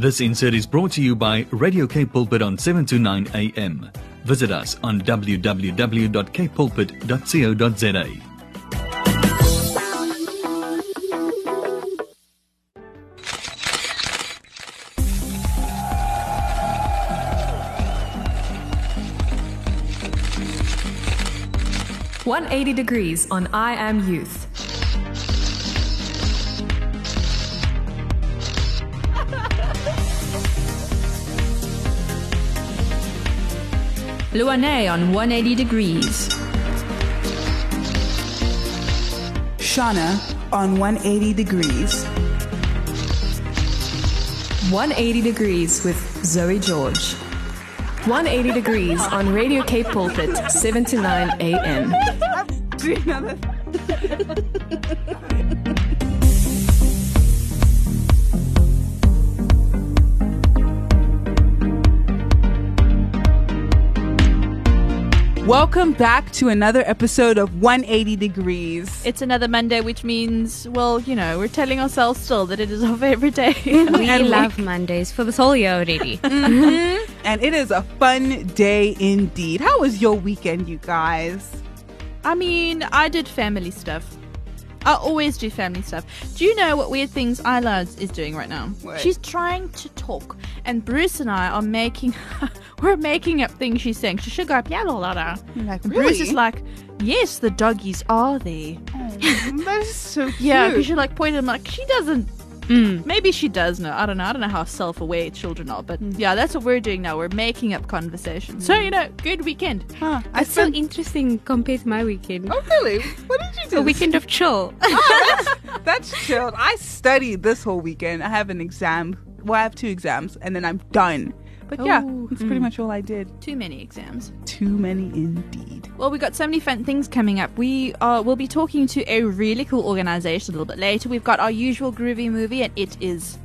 This insert is brought to you by Radio Cape Pulpit on 7 to 9 a.m. Visit us on www.capepulpit.co.za. One eighty degrees on I Am Youth. Luane on 180 degrees. Shauna on 180 degrees. 180 degrees with Zoe George. 180 degrees on Radio Cape Pulpit, 7 to 9 a.m. Welcome back to another episode of 180 Degrees. It's another Monday, which means, well, you know, we're telling ourselves still that it is our favorite day. We love Mondays for this whole year already. Mm-hmm. And it is a fun day indeed. How was your weekend, you guys? I mean, I did family stuff. I always do family stuff. Do you know what weird things Isla is doing right now? What? She's trying to talk, and Bruce and I are making, we're making up things she's saying. She should go up, yeah, la la la. Like, really? Bruce is like, yes, the doggies are there. Oh, that is so cute. Yeah, because she like pointed. I'm like, she doesn't. Mm. Maybe she does know. I don't know. I don't know how self-aware children are, but mm. yeah, that's what we're doing now. We're making up conversation. So mm. you know, good weekend. Huh. I It's so spent. interesting compared to my weekend. Oh, really? What did you do? A weekend of chill. Ah, that's chilled. I studied this whole weekend. I have an exam. Well, I have two exams, and then I'm done. But yeah, Oh. that's pretty much all I did. Too many exams. Too many indeed. Well, we got so many fun things coming up. We uh, will be talking to a really cool organization a little bit later. We've got our usual groovy movie, and it is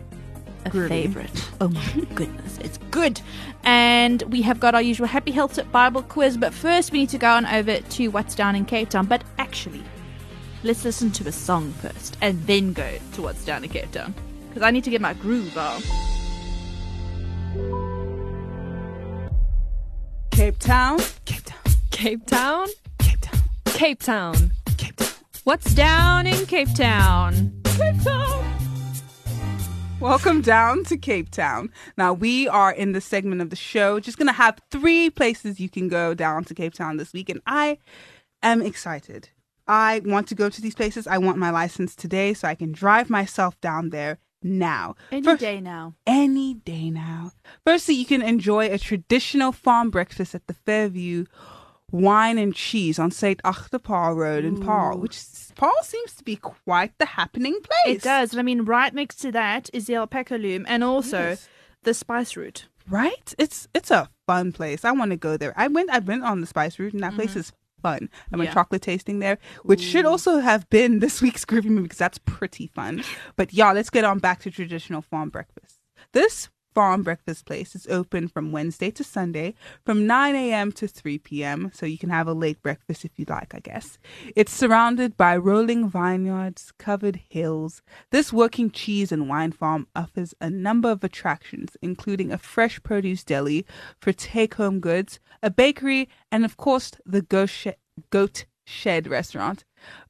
a Groovy. favorite. Oh my goodness, it's good. And we have got our usual Happy Health Tip Bible quiz. But first, we need to go on over to what's down in Cape Town. But actually, let's listen to a song first, and then go to what's down in Cape Town because I need to get my groove on. Cape Town. Cape Town. Cape Town? Cape Town. Cape Town. Cape Town. What's down in Cape Town? Cape Town. Welcome down to Cape Town. Now we are in the segment of the show just gonna have three places you can go down to Cape Town this week, and I am excited. I want to go to these places. I want my license today so I can drive myself down there now. Any day now. any day now. Firstly, you can enjoy a traditional farm breakfast at the Fairview Wine and Cheese on St. Achterpaal Road in Paarl, which Paarl seems to be quite the happening place. It does. And I mean, right next to that is the alpaca loom and also Yes. the spice route. right? It's it's a fun place. I want to go there. I went I went on the Spice Route, and that place mm-hmm. is fun. I went Yeah. chocolate tasting there, which should also have been this week's groovy movie because that's pretty fun. But yeah, let's get on back to traditional farm breakfast. This farm breakfast place is open from Wednesday to Sunday from 9 a.m. to 3 p.m. So you can have a late breakfast if you'd like, I guess. It's surrounded by rolling vineyards, covered hills. This working cheese and wine farm offers a number of attractions, including a fresh produce deli for take home goods, a bakery, and of course, the Goat Shed restaurant.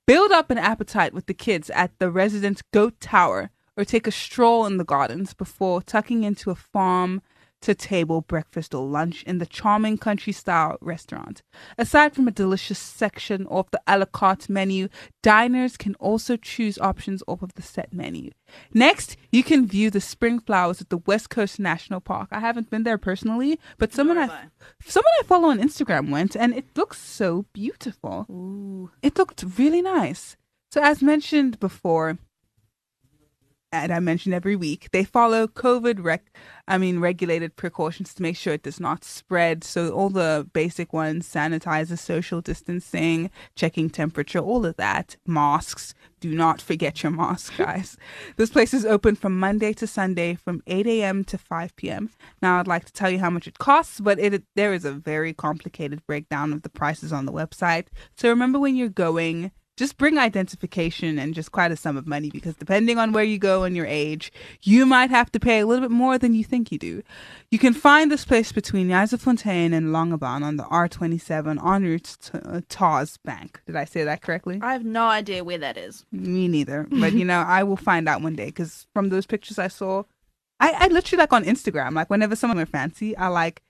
Build up an appetite with the kids at the resident Goat Tower or take a stroll in the gardens before tucking into a farm to table breakfast or lunch in the charming country style restaurant. Aside from a delicious section of the a la carte menu, diners can also choose options off of the set menu. Next, you can view the spring flowers at the West Coast National Park. I haven't been there personally, but someone Nor I, someone I follow on Instagram went and it looks so beautiful. Ooh. It looked really nice. So, as mentioned before, and I mention every week, they follow COVID rec I mean regulated precautions to make sure it does not spread. So all the basic ones, sanitizer, social distancing, checking temperature, all of that. Masks. Do not forget your mask, guys. this place is open from Monday to Sunday from 8 a.m. to 5 p.m. Now I'd like to tell you how much it costs, but it there is a very complicated breakdown of the prices on the website. So remember when you're going just bring identification and just quite a sum of money because depending on where you go and your age, you might have to pay a little bit more than you think you do. You can find this place between Fontaine and Langebaan on the R27 en route to uh, Tars Bank. Did I say that correctly? I have no idea where that is. Me neither. But you know, I will find out one day because from those pictures I saw, I, I literally like on Instagram, like whenever someone we're fancy, I like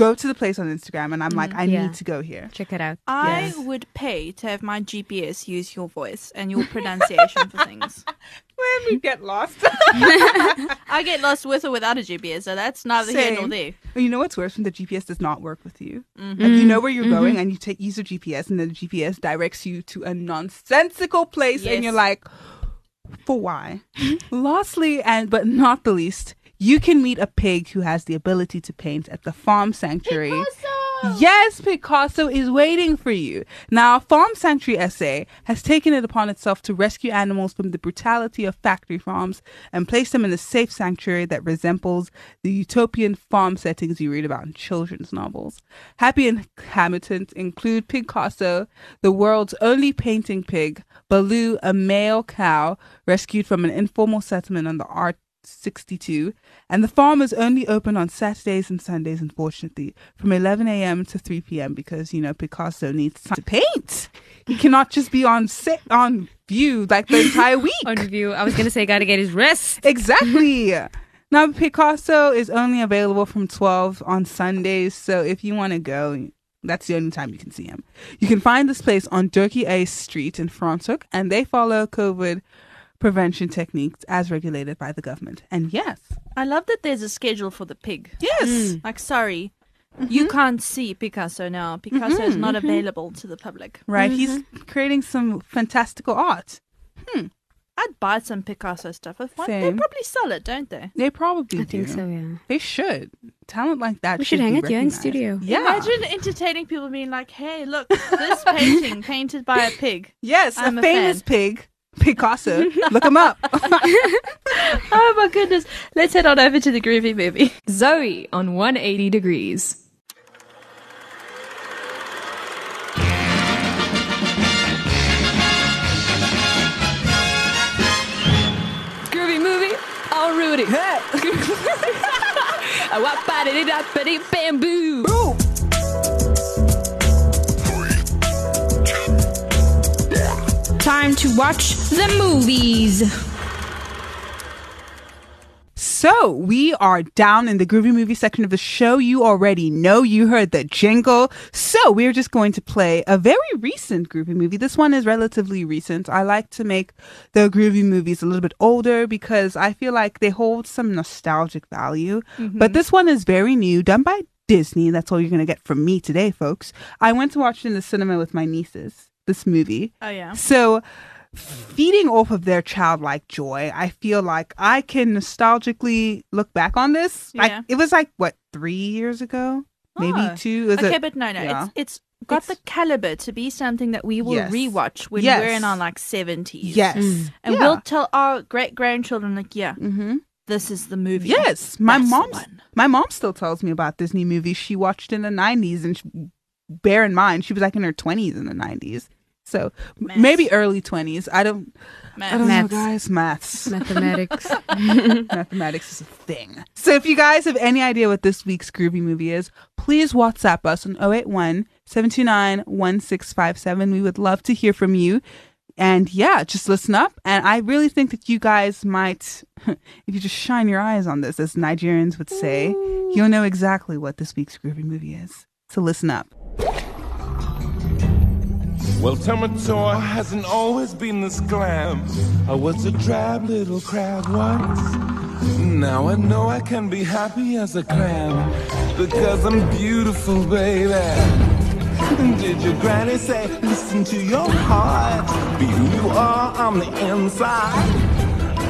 go to the place on Instagram and I'm like, I Yeah. need to go here. Check it out. I Yes. would pay to have my GPS use your voice and your pronunciation for things. When we get lost. I get lost with or without a GPS, so that's neither here nor there. you know what's worse when the GPS does not work with you? Mm-hmm. Like you know where you're going and you take use of GPS and then the GPS directs you to a nonsensical place Yes. and you're like, for why? Lastly, and but not the least, you can meet a pig who has the ability to paint at the farm sanctuary. Yes, Picasso is waiting for you. Now, Farm Sanctuary SA has taken it upon itself to rescue animals from the brutality of factory farms and place them in a safe sanctuary that resembles the utopian farm settings you read about in children's novels. Happy inhabitants include Picasso, the world's only painting pig, Baloo, a male cow rescued from an informal settlement on the R 62 and the farm is only open on Saturdays and Sundays unfortunately from 11 a.m. to 3 p.m. because you know Picasso needs time to paint he cannot just be on sit on view like the entire week On review, I was gonna say, gotta get his rest. exactly now Picasso is only available from 12 on Sundays so if you want to go that's the only time you can see him. You can find this place on Durkee A Street in Franschhoek, and they follow COVID prevention techniques as regulated by the government. And yes, I love that there's a schedule for the pig. yes, mm. mm-hmm. Like, sorry, you can't see Picasso now. Picasso is mm-hmm. not mm-hmm. available to the public. right? He's creating some fantastical art. Hmm. I'd buy some Picasso stuff. If one, they probably sell it, don't they? They probably I think so, yeah. They should. Talent like that. We should be hang it here in recognized. studio. Yeah. Imagine entertaining people being like, hey, look, this painting painted by a pig. yes, I'm a a famous fan. pig, Picasso. Look him up. Oh my goodness. Let's head on over to the groovy movie. Zoe on 180 degrees. Groovy movie, all Rudy. A wap ba da da bamboo. Time to watch the movies. So we are down in the groovy movie section of the show. You already know you heard the jingle. So we're just going to play a very recent groovy movie. This one is relatively recent. I like to make the groovy movies a little bit older because I feel like they hold some nostalgic value. Mm-hmm. But this one is very new, done by Disney. That's all you're going to get from me today, folks. I went to watch it in the cinema with my nieces. This movie. Oh, yeah. So, feeding off of their childlike joy, I feel like I can nostalgically look back on this. Like Yeah. it was like what three years ago, maybe Oh. two. Okay, a- but no, no. yeah. It's, it's got It's- the caliber to be something that we will Yes. rewatch when Yes. we're in our like 70s. yes, And yeah. we'll tell our great grandchildren, like, yeah, hmm this is the movie. Yes, my mom. My mom still tells me about Disney movies she watched in the nineties, and she, bear in mind she was like in her twenties in the nineties. So m- Maths. maybe early twenties. I don't. I don't Maths. know, guys. Maths. Mathematics. Mathematics is a thing. So if you guys have any idea what this week's groovy movie is, please WhatsApp us on 081 729 1657. We would love to hear from you. And yeah, just listen up. And I really think that you guys might, if you just shine your eyes on this, as Nigerians would say, you'll know exactly what this week's groovy movie is. So listen up. Well, Tamatoa hasn't always been this glam. I was a drab little crab once. Now I know I can be happy as a clam because I'm beautiful, baby. Did your granny say, listen to your heart, be who you are on the inside?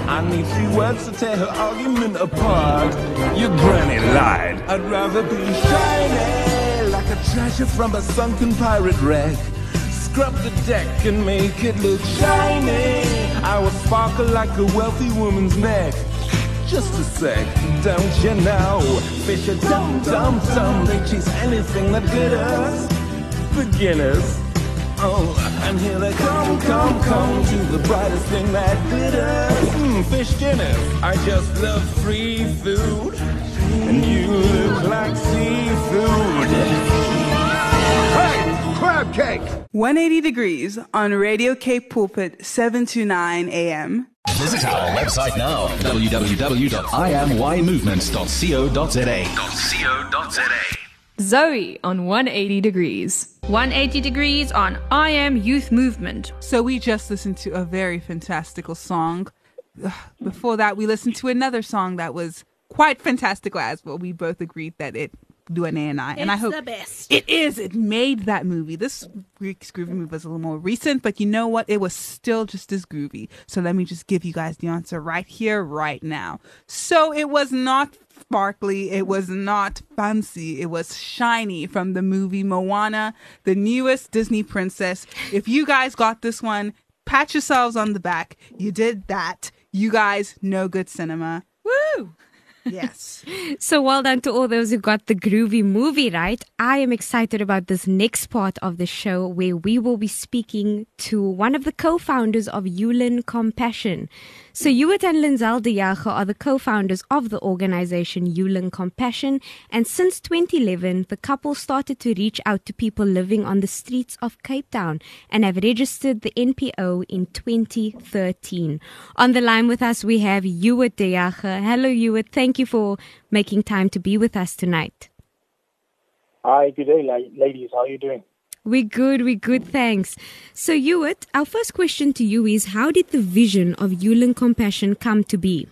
I need three words to tear her argument apart. Your granny lied. I'd rather be shiny like a treasure from a sunken pirate wreck. Scrub the deck and make it look shiny. I will sparkle like a wealthy woman's neck. Just a sec, don't you know? Fish are dumb, dumb, dumb. They chase anything that glitters. Beginners. oh. And here they come, come, come to the brightest thing that glitters. Mm, fish dinners. I just love free food. And you look like seafood. Hey, crab cake! 180 degrees on Radio Cape Pulpit, 7 to 9 a.m. Visit our website now, www.imymovements.co.za. Zoe on 180 degrees. 180 degrees on I Am Youth Movement. So we just listened to a very fantastical song. Before that, we listened to another song that was quite fantastical as well. We both agreed that it do an A and I, and I hope the best. it is. It made that movie. This week's groovy movie was a little more recent, but you know what? It was still just as groovy. So let me just give you guys the answer right here, right now. So it was not sparkly. It was not fancy. It was shiny from the movie Moana, the newest Disney princess. If you guys got this one, pat yourselves on the back. You did that. You guys know good cinema. Woo! Yes. So well done to all those who got the groovy movie right. I am excited about this next part of the show where we will be speaking to one of the co-founders of HewLin Compassion. So Hewitt and Linzell de are the co-founders of the organization HewLin Compassion and since 2011 the couple started to reach out to people living on the streets of Cape Town and have registered the NPO in 2013. On the line with us we have Hewitt Jager. Hello Hewitt, thank you for making time to be with us tonight. Hi, good day, ladies. How are you doing? We're good, we're good, thanks. So, Hewitt, our first question to you is How did the vision of HewLin Compassion come to be?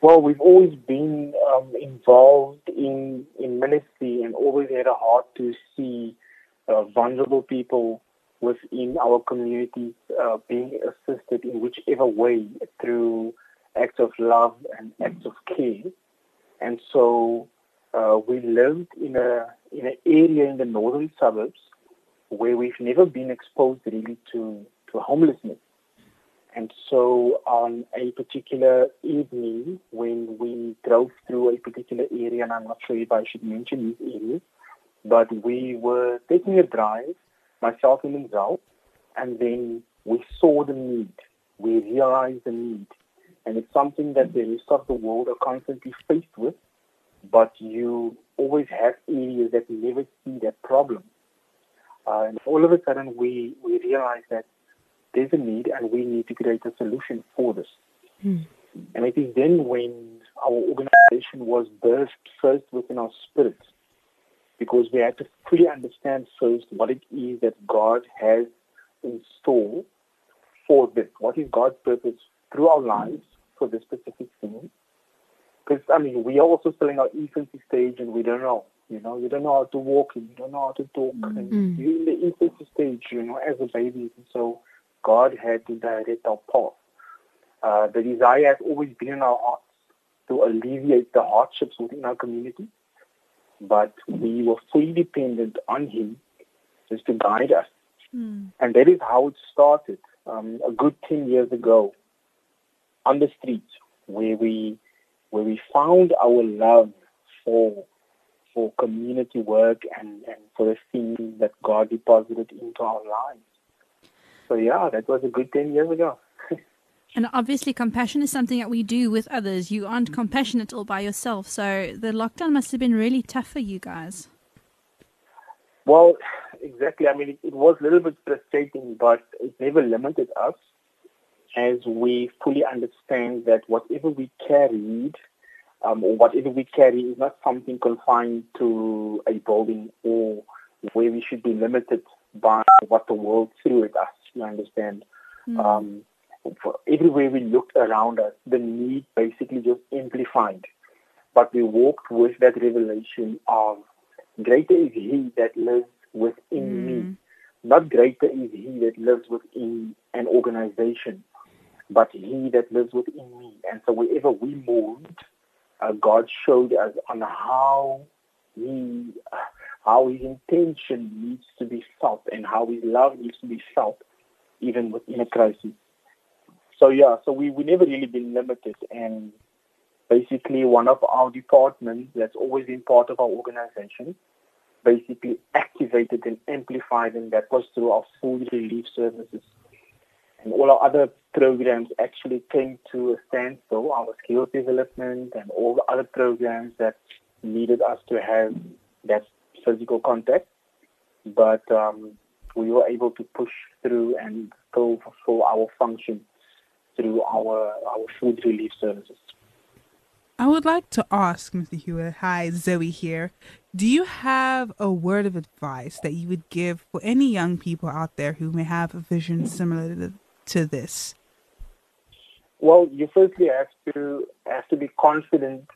Well, we've always been um, involved in, in ministry and always had a heart to see uh, vulnerable people within our communities uh, being assisted in whichever way through acts of love and acts of care. And so uh, we lived in a in an area in the northern suburbs where we've never been exposed really to, to homelessness. And so on a particular evening when we drove through a particular area, and I'm not sure if I should mention these areas, but we were taking a drive, myself and Linzell, and then we saw the need. We realized the need. And it's something that the rest of the world are constantly faced with, but you always have areas that never see that problem. Uh, and all of a sudden, we, we realize that there's a need and we need to create a solution for this. And it is then when our organization was birthed first within our spirit, because we had to fully understand first what it is that God has in store for this. What is God's purpose through our lives for this specific thing? Because, I mean, we are also still in our infancy stage and we don't know. You know, you don't know how to walk and you don't know how to talk. And you're in the infancy stage, you know, as a baby. And so God had to direct our path. Uh, the desire has always been in our hearts to alleviate the hardships within our community. But we were fully dependent on Him just to guide us. And that is how it started um, a good 10 years ago on the streets where we where we found our love for for community work and, and for the things that God deposited into our lives. So yeah, that was a good ten years ago. And obviously, compassion is something that we do with others. You aren't mm-hmm. compassionate all by yourself. So the lockdown must have been really tough for you guys. Well, exactly. I mean, it, it was a little bit frustrating, but it never limited us as we fully understand that whatever we carried um, or whatever we carry is not something confined to a building or where we should be limited by what the world threw at us. You understand? Um, for everywhere we looked around us, the need basically just amplified. But we walked with that revelation of greater is He that lives within me. Not greater is He that lives within an organization, but He that lives within me. And so wherever we moved, uh, God showed us on how He, how His intention needs to be felt, and how His love needs to be felt, even within a crisis. So yeah, so we we never really been limited, and basically one of our departments that's always been part of our organization, basically activated and amplified, and that was through our food relief services. And all our other programs actually came to a standstill, our skills development and all the other programs that needed us to have that physical contact. But um, we were able to push through and still fulfill our function through our, our food relief services. I would like to ask Mr. Hewitt, hi, Zoe here. Do you have a word of advice that you would give for any young people out there who may have a vision similar to, to this? Well, you firstly have to have to be confident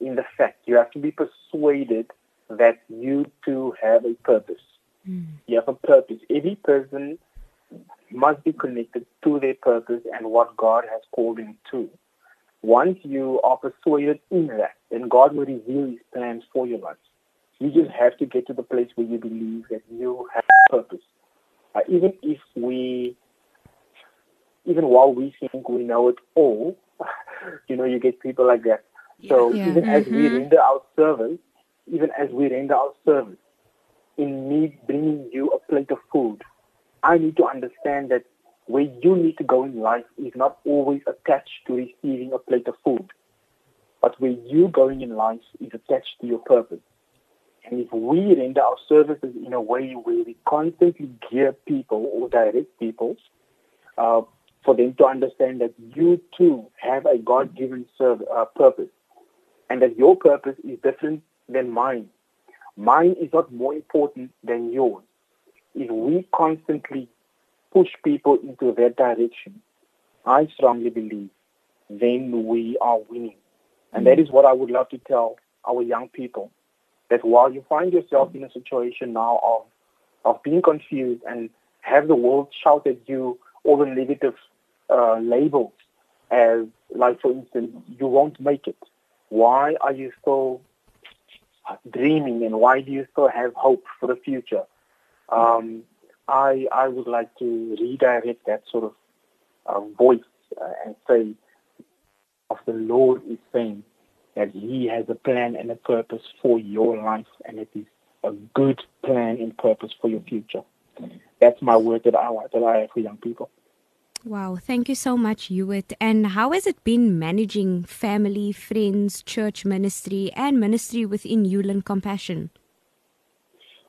in the fact. You have to be persuaded that you too have a purpose. Hmm. You have a purpose. Every person must be connected to their purpose and what God has called them to. Once you are persuaded in that, then God will reveal His plans for your life. You just have to get to the place where you believe that you have a purpose. Uh, even if we, even while we think we know it all, you know, you get people like that. So Yeah. even as we Mhm. render our service, even as we render our service, in me bringing you a plate of food, I need to understand that where you need to go in life is not always attached to receiving a plate of food, but where you going in life is attached to your purpose. And if we render our services in a way where we constantly gear people or direct people uh, for them to understand that you too have a God-given serv- uh, purpose and that your purpose is different than mine. Mine is not more important than yours. If we constantly push people into that direction, I strongly believe then we are winning. And that is what I would love to tell our young people that while you find yourself in a situation now of, of being confused and have the world shout at you all the negative uh, labels as, like, for instance, you won't make it. Why are you still dreaming and why do you still have hope for the future? Um, I, I would like to redirect that sort of uh, voice uh, and say, of the Lord is saying that He has a plan and a purpose for your life, and it is a good plan and purpose for your future. That's my word that I that I have for young people. Wow, thank you so much, Hewitt. And how has it been managing family, friends, church ministry, and ministry within HewLin Compassion?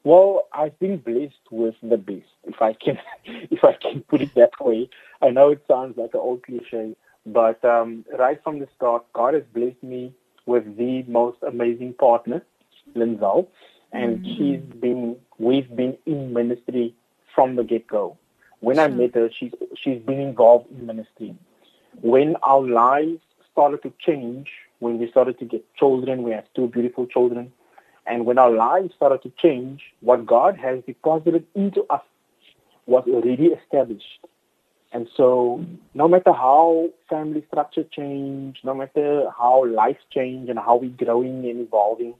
Well, I've been blessed with the best, if I can, if I can put it that way. I know it sounds like an old cliche, but um, right from the start, God has blessed me with the most amazing partner, Linzell, and she's been, we've been in ministry from the get-go. When I met her, she's she's been involved in ministry. When our lives started to change, when we started to get children, we have two beautiful children, and when our lives started to change, what God has deposited into us was already established. And so, no matter how family structure change, no matter how life change and how we're growing and evolving,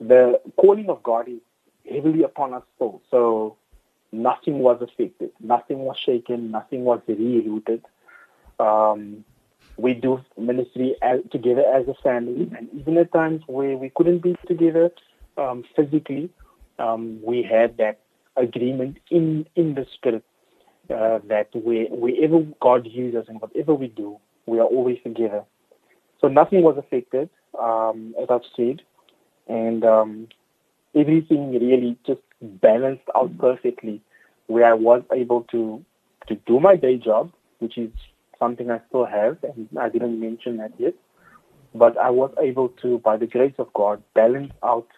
the calling of God is heavily upon us still. So, nothing was affected, nothing was shaken, nothing was rerouted. Um, we do ministry as, together as a family, and even at times where we couldn't be together um, physically, um, we had that agreement in in the spirit uh, that we, wherever God uses and whatever we do, we are always together. So nothing was affected, um, as I've said, and um, everything really just balanced out perfectly, where I was able to to do my day job, which is something I still have, and I didn't mention that yet. But I was able to, by the grace of God, balance out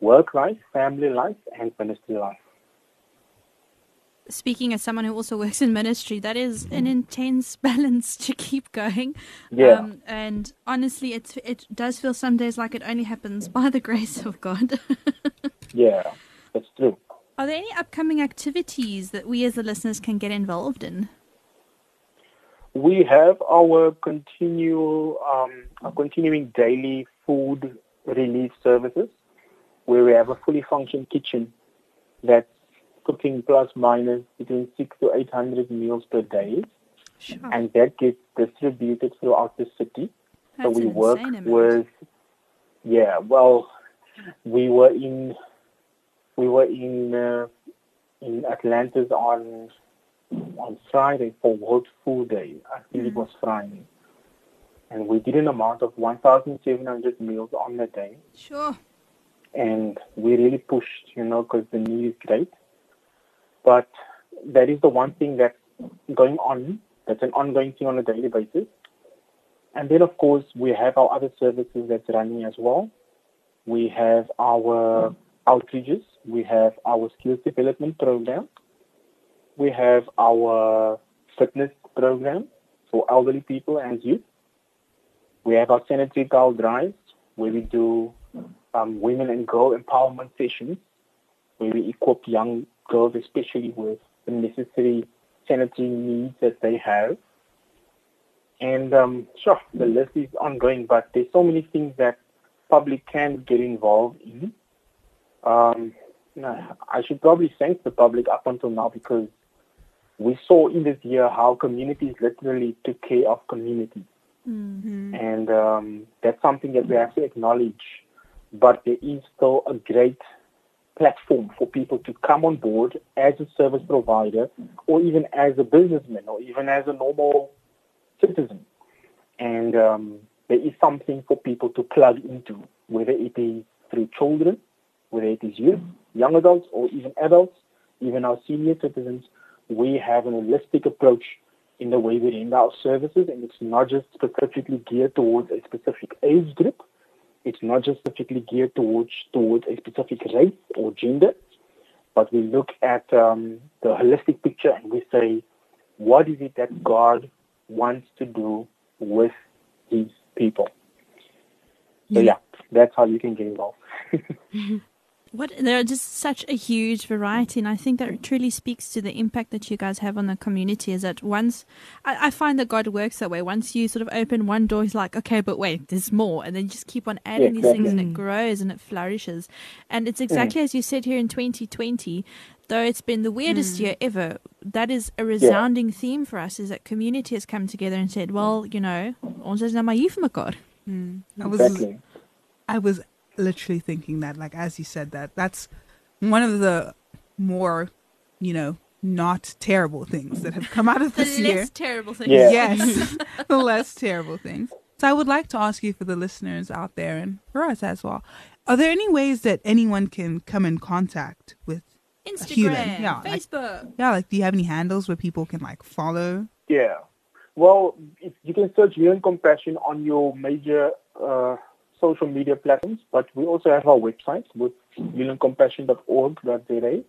work life, family life, and ministry life. Speaking as someone who also works in ministry, that is an intense balance to keep going. Yeah. Um, and honestly, it's, it does feel some days like it only happens by the grace of God. Yeah, that's true. Are there any upcoming activities that we as the listeners can get involved in? We have our continual, um, our continuing daily food relief services, where we have a fully functioning kitchen that's cooking plus minus between six to eight hundred meals per day, Sure. and that gets distributed throughout the city. so That's we an work amount. with, yeah, well, we were in we were in uh, in Atlantis on on Friday for World Food Day. I think it was Friday, and we did an amount of 1,700 meals on the day, Sure. and we really pushed, you know, because the need is great. But that is the one thing that's going on. That's an ongoing thing on a daily basis. And then, of course, we have our other services that's running as well. We have our outreaches. We have our skills development program. We have our fitness program for elderly people and youth. We have our sanitary towel drives where we do um, women and girl empowerment sessions where we equip young girls, especially with the necessary sanitary needs that they have. And um, sure, the list is ongoing, but there's so many things that public can get involved in. Um, I should probably thank the public up until now because we saw in this year how communities literally took care of communities. And um, that's something that we have to acknowledge. But there is still a great platform for people to come on board as a service provider or even as a businessman or even as a normal citizen. And um, there is something for people to plug into, whether it is through children, whether it is youth, young adults, or even adults, even our senior citizens. We have an holistic approach in the way we render our services, and it's not just specifically geared towards a specific age group. It's not just specifically geared towards towards a specific race or gender, but we look at um, the holistic picture and we say, what is it that God wants to do with His people? So yeah, that's how you can get involved. What there are just such a huge variety, and I think that truly speaks to the impact that you guys have on the community. Is that once I, I find that God works that way. Once you sort of open one door, He's like, okay, but wait, there's more, and then you just keep on adding these things, and it grows and it flourishes. And it's mm. exactly as you said here in 2020. Though it's been the weirdest mm. year ever, that is a resounding theme for us. Is that community has come together and said, well, you know, ons is nou maar hier vir mekaar. I was exactly. I was literally thinking that, like as you said that, that's one of the more, you know, not terrible things that have come out of this year. less terrible thing. Yeah. Yes, the less terrible things. So I would like to ask you for the listeners out there and for us as well. Are there any ways that anyone can come in contact with? human, Instagram, yeah, like- Facebook. Yeah, like do you have any handles where people can like follow? Yeah. Well, if you can search HewLin Compassion on your major uh, social media platforms, but we also have our website with hewlincompassion.org.za.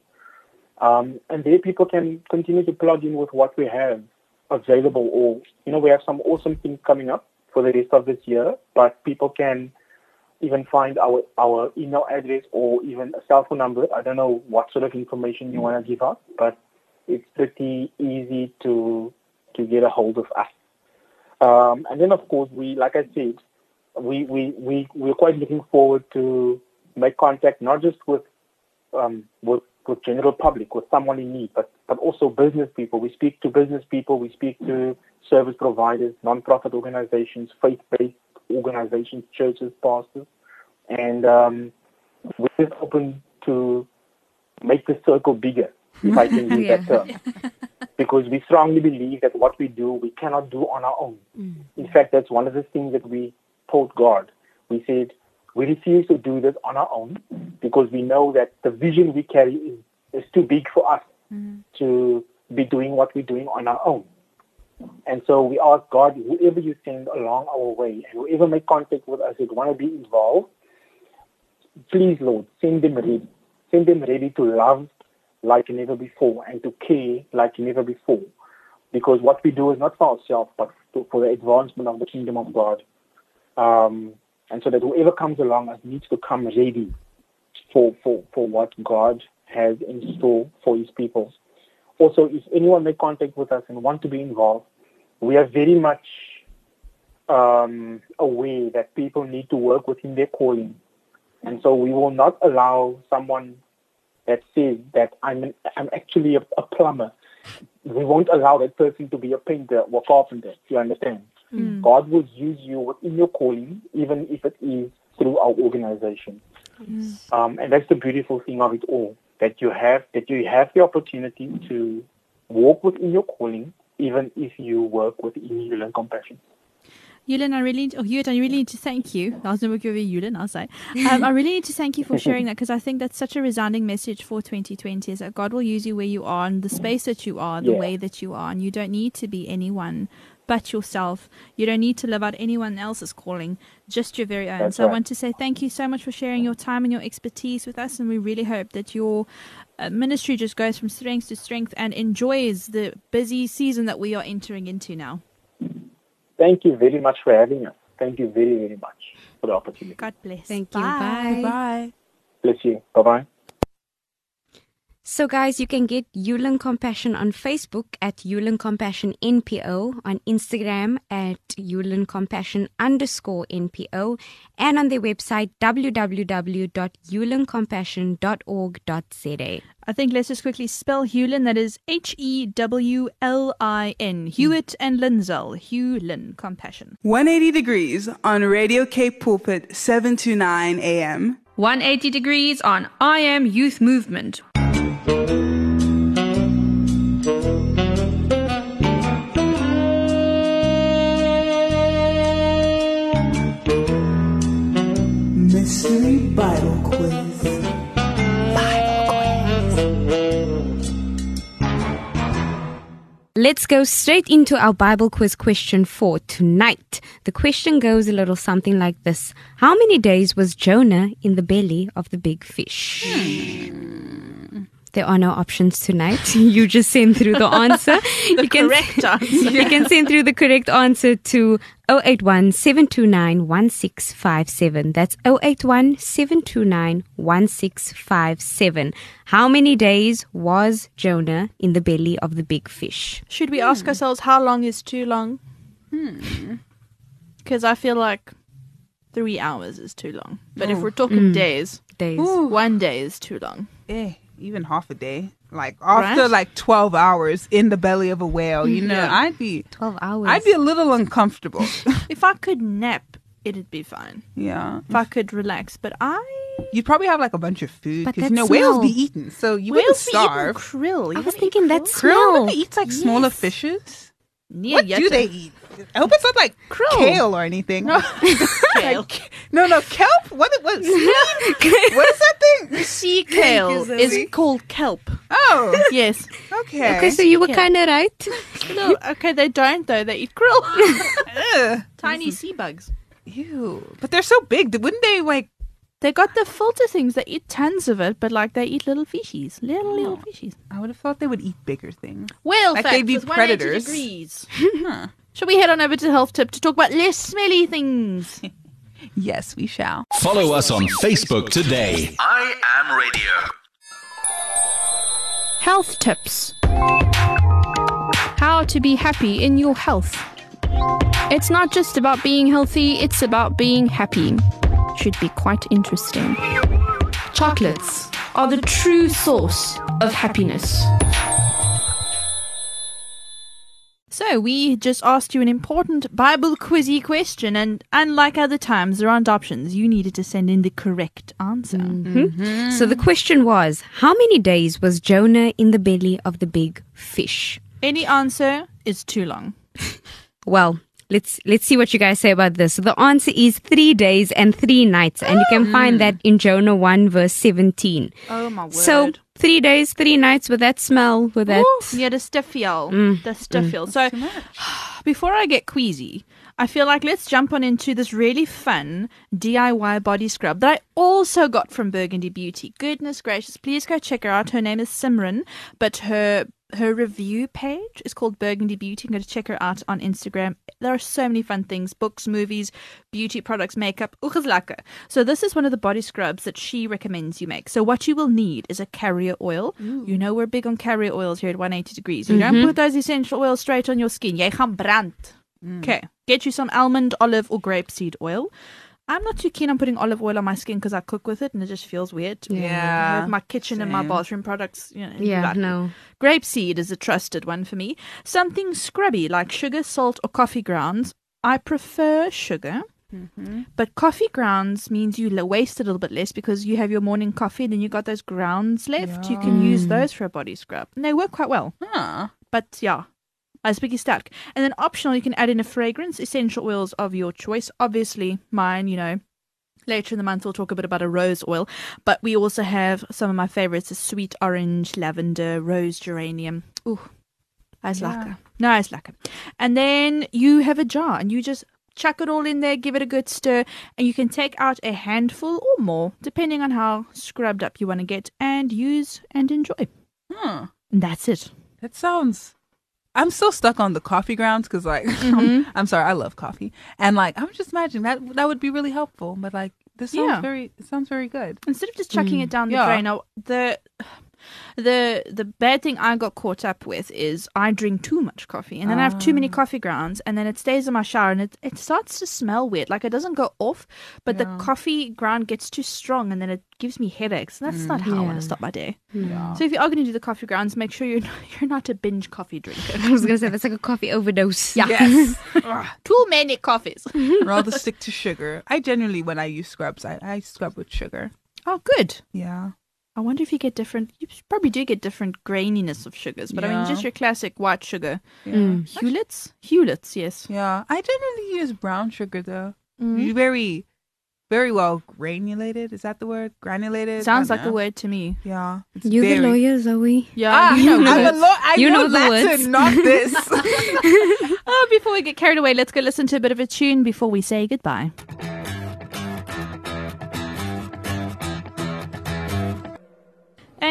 Um, and there people can continue to plug in with what we have available or, you know, we have some awesome things coming up for the rest of this year, but people can even find our, our email address or even a cell phone number. I don't know what sort of information you want to give us, but it's pretty easy to to get a hold of us. Um, and then, of course, we, like I said, we, we, we, we're quite looking forward to make contact not just with, um, with, with general public, with someone in need, but, but also business people. We speak to business people, we speak to service providers, non-profit organizations, faith-based organizations, churches, pastors, and um, we're just open to make the circle bigger, if I can use that term because we strongly believe that what we do, we cannot do on our own. In fact, that's one of the things that we told God. We said, we refuse to do this on our own because we know that the vision we carry is, is too big for us mm-hmm. to be doing what we're doing on our own. And so we ask God, whoever you send along our way and whoever make contact with us that want to be involved, please, Lord, send them ready. Send them ready to love like never before and to care like never before. Because what we do is not for ourselves, but to, for the advancement of the kingdom of God. Um, and so that whoever comes along needs to come ready for, for, for what God has in store for his people. Also, if anyone make contact with us and want to be involved, we are very much um, aware that people need to work within their calling. And so we will not allow someone that says that I'm an, I'm actually a, a plumber. We won't allow that person to be a painter or carpenter. You understand? God will use you within your calling, even if it is through our organization. Um, and that's the beautiful thing of it all. that you have that you have the opportunity to walk within your calling, even if you work within HewLin Compassion. HewLin, I really, oh, Hewitt, I really need to thank you. I was going to give you HewLin, I'll say. Um, I really need to thank you for sharing that because I think that's such a resounding message for 2020 is that God will use you where you are and the space that you are, the Yeah. way that you are, and you don't need to be anyone but yourself. You don't need to live out anyone else's calling, just your very own. That's so I want to say thank you so much for sharing your time and your expertise with us, and we really hope that your uh, ministry just goes from strength to strength and enjoys the busy season that we are entering into now. Thank you very much for having us. Thank you very, very much for the opportunity. God bless. Thank you. Bye. Bye. Bless you. Bye bye. So, guys, you can get HewLin Compassion on Facebook at HewLin Compassion NPO, on Instagram at HewLin Compassion underscore NPO, and on their website www.hewlincompassion.org.za. I think let's just quickly spell Hewlin. That is H E W L I N. Hewitt and Linzell. Hewlin. Compassion. 180 degrees on Radio Cape Pulpit, 7 to 9 a.m. 180 degrees on I Am Youth Movement. Mystery Bible Quiz. Let's go straight into our Bible quiz question for tonight. The question goes a little something like this How many days was Jonah in the belly of the big fish? Hmm. There are no options tonight. You just send through the answer. The you can, correct answer. you can send through the correct answer to 081 729 That's 081 729 How many days was Jonah in the belly of the big fish? Should we ask ourselves how long is too long? Hmm. Because I feel like three hours is too long. But if we're talking days, Days. one day is too long. Eh, even half a day. Like after Right? like 12 hours in the belly of a whale, you know, Yeah. I'd be 12 hours. I'd be a little uncomfortable. If I could nap, it'd be fine. yeah. If I could relax. But I. You'd probably have like a bunch of food But because you that know whales be smell- eaten, so you wouldn't Whales be starve. krill. You I was wanna thinking that krill? Krill, smell. don't they eat like smaller fishes? Nee, what do they eat? I hope it's not like Krill. kale or anything. No, Kale. no, no, kelp. What? What? what is that thing? Sea kale you, is called kelp. Oh, Yes. okay. Okay, so you were kind of right. No, okay, they don't though. They eat krill. Tiny sea bugs. Ew. But they're so big. Wouldn't they like? They got the filter things. They eat tons of it, but like they eat little fishies, little little oh. fishies. I would have thought they would eat bigger things. Well, Like facts they'd be predators. Degrees. Huh. Shall we head on over to Health Tip to talk about less smelly things? Yes, we shall. Follow us on Facebook today. I am radio. Health tips. How to be happy in your health. It's not just about being healthy, it's about being happy. Should be quite interesting. Chocolates are the true source of happiness. So we just asked you an important Bible quizzy question, and unlike other times, there aren't options. You needed to send in the correct answer. Mm-hmm. So the question was How many days was Jonah in the belly of the big fish? Any answer is too long. Well, let's let's see what you guys say about this. The answer is three days and three nights, and you can find that in Jonah one verse seventeen. Oh my word! So three days, three nights with that smell, with that. yeah, the stiff feel, mm, the stiff mm. feel. So before I get queasy, I feel like let's jump on into this really fun DIY body scrub that I also got from Burgundy Beauty. Goodness gracious, please go check her out. Her name is Simran, but her her review page is called Burgundy Beauty. I'm going to check her out on Instagram. There are so many fun things books, movies, beauty products, makeup. So, this is one of the body scrubs that she recommends you make. So, what you will need is a carrier oil. You know, we're big on carrier oils here at 180 degrees. You don't mm-hmm. put those essential oils straight on your skin. Jy gaan brand. Mm. Okay. Get you some almond, olive, or grapeseed oil. I'm not too keen on putting olive oil on my skin because I cook with it and it just feels weird. Yeah. my kitchen and my bathroom products. You know, Yeah, like- no. Grapeseed is a trusted one for me. Something scrubby like sugar, salt, or coffee grounds. I prefer sugar. Mm-hmm. But coffee grounds means you waste a little bit less because you have your morning coffee and then you got those grounds left. You can use those for a body scrub. And they work quite well. Huh. But yeah, as Biggie Stark. And then optional, you can add in a fragrance, essential oils of your choice. Obviously, mine, you know, later in the month we'll talk a bit about a rose oil. But we also have some of my favorites, a sweet orange, lavender, rose geranium. Ooh, that's Yeah. Nice lekker. And then you have a jar and you just chuck it all in there, give it a good stir, and you can take out a handful or more, depending on how scrubbed up you want to get, and use and enjoy. Huh. And that's it. That sounds. I'm still stuck on the coffee grounds because, like, Mm-hmm. I'm, I'm sorry, I love coffee, and like, I'm just imagining that that would be really helpful. But like, this sounds Yeah. very, it sounds very good. instead of just chucking it down the Yeah. drain, now the the the bad thing I got caught up with is I drink too much coffee and then I have too many ah. coffee grounds and then it stays in my shower and it, it starts to smell weird. Like it doesn't go off, but the coffee ground gets too strong and then it gives me headaches. And that's mm. not how I want to start my day. Yeah. So if you are going to do the coffee grounds, make sure you're not, you're not a binge coffee drinker. I was gonna say that's like a coffee overdose. Yeah. Yes. Too many coffees. rather stick to sugar. I generally, when I use scrubs, I, I scrub with sugar. oh, good. Yeah. I wonder if you get different. You probably do get different graininess of sugars, but I mean, just your classic white sugar. Yeah. Huletts? Huletts, yes. Yeah. I generally use brown sugar though. Mm. Very, very well granulated. Is that the word? Granulated. Sounds like don't a word to me. Yeah. It's You the very- lawyer, Zoe. Yeah. Ah, you know I'm a words. law- I You know, know the Latin, words. not this. oh, before we get carried away, let's go listen to a bit of a tune before we say goodbye.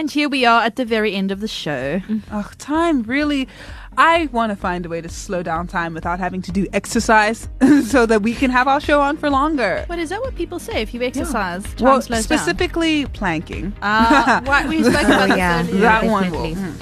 And here we are at the very end of the show. Ugh, time really. I want to find a way to slow down time without having to do exercise, so that we can have our show on for longer. What is that? What people say? If you exercise, time Well, slows down. specifically planking. Uh, what we spoke about Oh this yeah, earlier. that yeah, one will. definitely.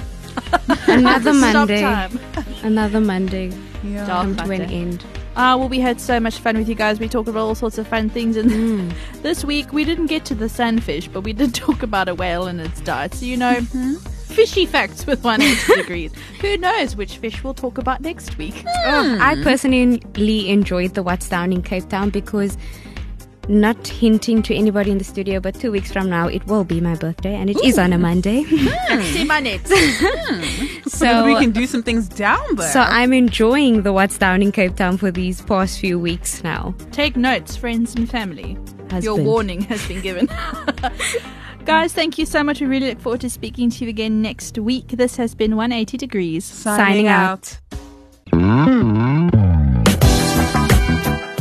mm, Another Stop Monday. time. Another Monday. Yeah. Dark Come to an Monday. end. Uh, well, we had so much fun with you guys. We talked about all sorts of fun things. And Mm. this week, we didn't get to the sunfish, but we did talk about a whale and its diet. So, you know, Mm-hmm. fishy facts with 180 degrees. Who knows which fish we'll talk about next week? Oh, I personally enjoyed the What's Down in Cape Town because, not hinting to anybody in the studio, but two weeks from now it will be my birthday and it is on a Monday. See my net. so we can do some things down there. so I'm enjoying the What's Down in Cape Town for these past few weeks now. Take notes, friends and family. Your warning has been given. Guys, thank you so much. We really look forward to speaking to you again next week. This has been 180 Degrees. signing out. Mm-hmm.